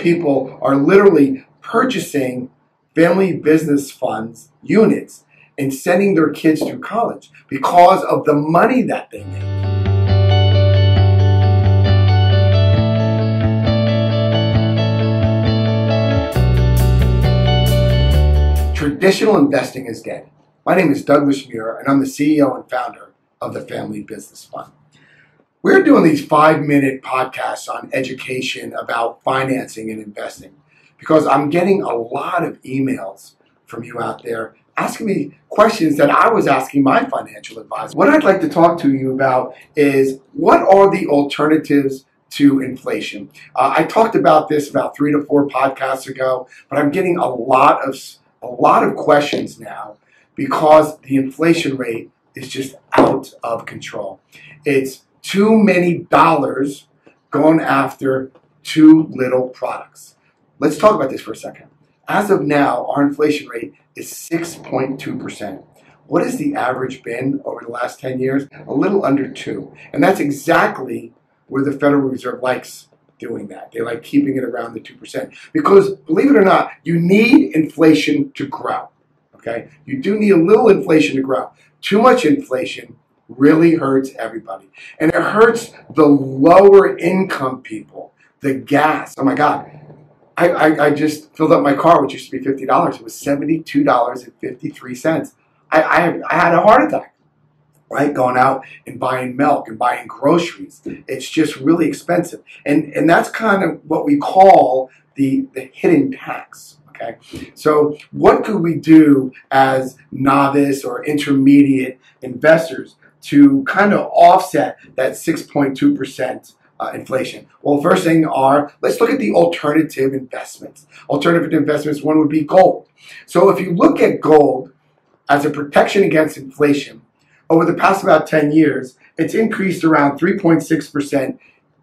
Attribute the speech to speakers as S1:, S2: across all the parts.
S1: People are literally purchasing family business funds units and sending their kids to college because of the money that they make. Traditional investing is dead. My name is Douglas Muir, and I'm the CEO and founder of the Family Business Fund. We're doing these five minute podcasts on education about financing and investing because I'm getting a lot of emails from you out there asking me questions that I was asking my financial advisor. What I'd like to talk to you about is what are the alternatives to inflation? Uh, I talked about this about three to four podcasts ago, but I'm getting a lot of a lot of questions now because the inflation rate is just out of control. It's too many dollars going after too little products. Let's talk about this for a second. As of now, our inflation rate is 6.2%. What has the average been over the last 10 years? A little under 2. And that's exactly where the Federal Reserve likes doing that. They like keeping it around the 2%. Because believe it or not, you need inflation to grow. Okay? You do need a little inflation to grow. Too much inflation really hurts everybody. And it hurts the lower income people. The gas. Oh my God. I, I, I just filled up my car, which used to be $50. It was $72.53. I, I, I had a heart attack, right? Going out and buying milk and buying groceries. It's just really expensive. And, and that's kind of what we call the, the hidden tax. Okay, so what could we do as novice or intermediate investors to kind of offset that 6.2% uh, inflation? Well, first thing are, let's look at the alternative investments. Alternative investments, one would be gold. So if you look at gold as a protection against inflation, over the past about 10 years, it's increased around 3.6%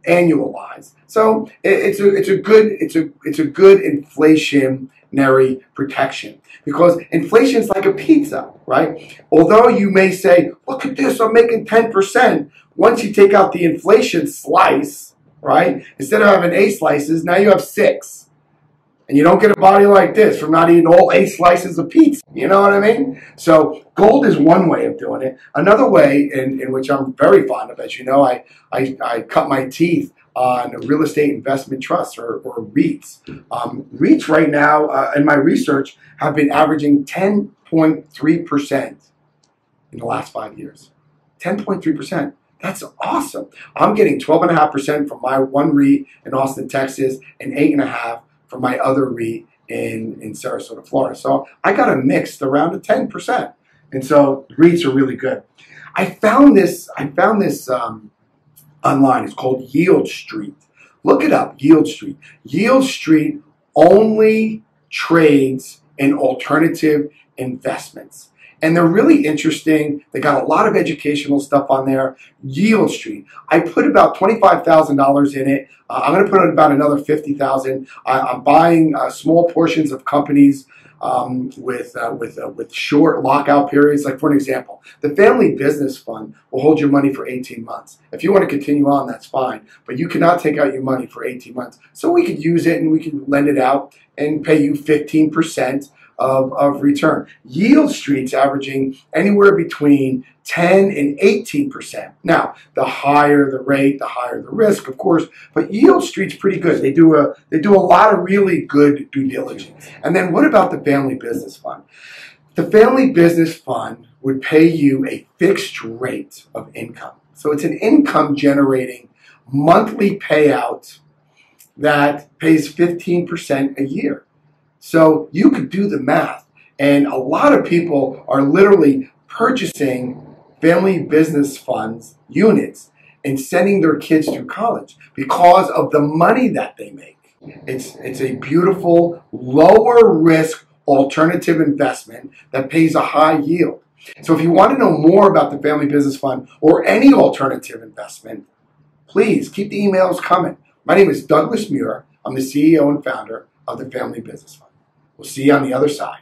S1: annualized. So it's a it's a good it's a it's a good inflationary protection because inflation is like a pizza, right? Although you may say, "Look at this, I'm making ten percent." Once you take out the inflation slice, right? Instead of having eight slices, now you have six. And you don't get a body like this from not eating all eight slices of pizza. You know what I mean? So gold is one way of doing it. Another way, in, in which I'm very fond of, as you know, I, I, I cut my teeth on real estate investment trusts or, or REITs. Um, REITs right now, uh, in my research, have been averaging 10.3% in the last five years. 10.3%. That's awesome. I'm getting 12.5% from my one REIT in Austin, Texas, and 8.5% from my other REIT in, in Sarasota, Florida. So I got a mix around a 10%. And so REITs are really good. I found this, I found this um, online. It's called Yieldstreet. Look it up, Yieldstreet. Yield Street only trades in alternative investments. And they're really interesting. They got a lot of educational stuff on there. Yieldstreet. I put about $25,000 in it. Uh, I'm going to put in about another 50000 I'm buying uh, small portions of companies um, with uh, with uh, with short lockout periods. Like for an example, the Family Business Fund will hold your money for 18 months. If you want to continue on, that's fine, but you cannot take out your money for 18 months. So we could use it and we can lend it out and pay you 15 percent of, of return. Yieldstreet's averaging anywhere between 10 and 18%. Now, the higher the rate, the higher the risk, of course, but Yieldstreet's pretty good. They do a they do a lot of really good due diligence. And then what about the Family Business Fund? The Family Business Fund would pay you a fixed rate of income. So it's an income generating monthly payout that pays 15% a year. So you could do the math. And a lot of people are literally purchasing family business funds units and sending their kids through college because of the money that they make. It's, it's a beautiful, lower risk alternative investment that pays a high yield. So if you want to know more about the Family Business Fund or any alternative investment, please keep the emails coming. My name is Douglas Muir. I'm the CEO and founder of the Family Business Fund. We'll see you on the other side.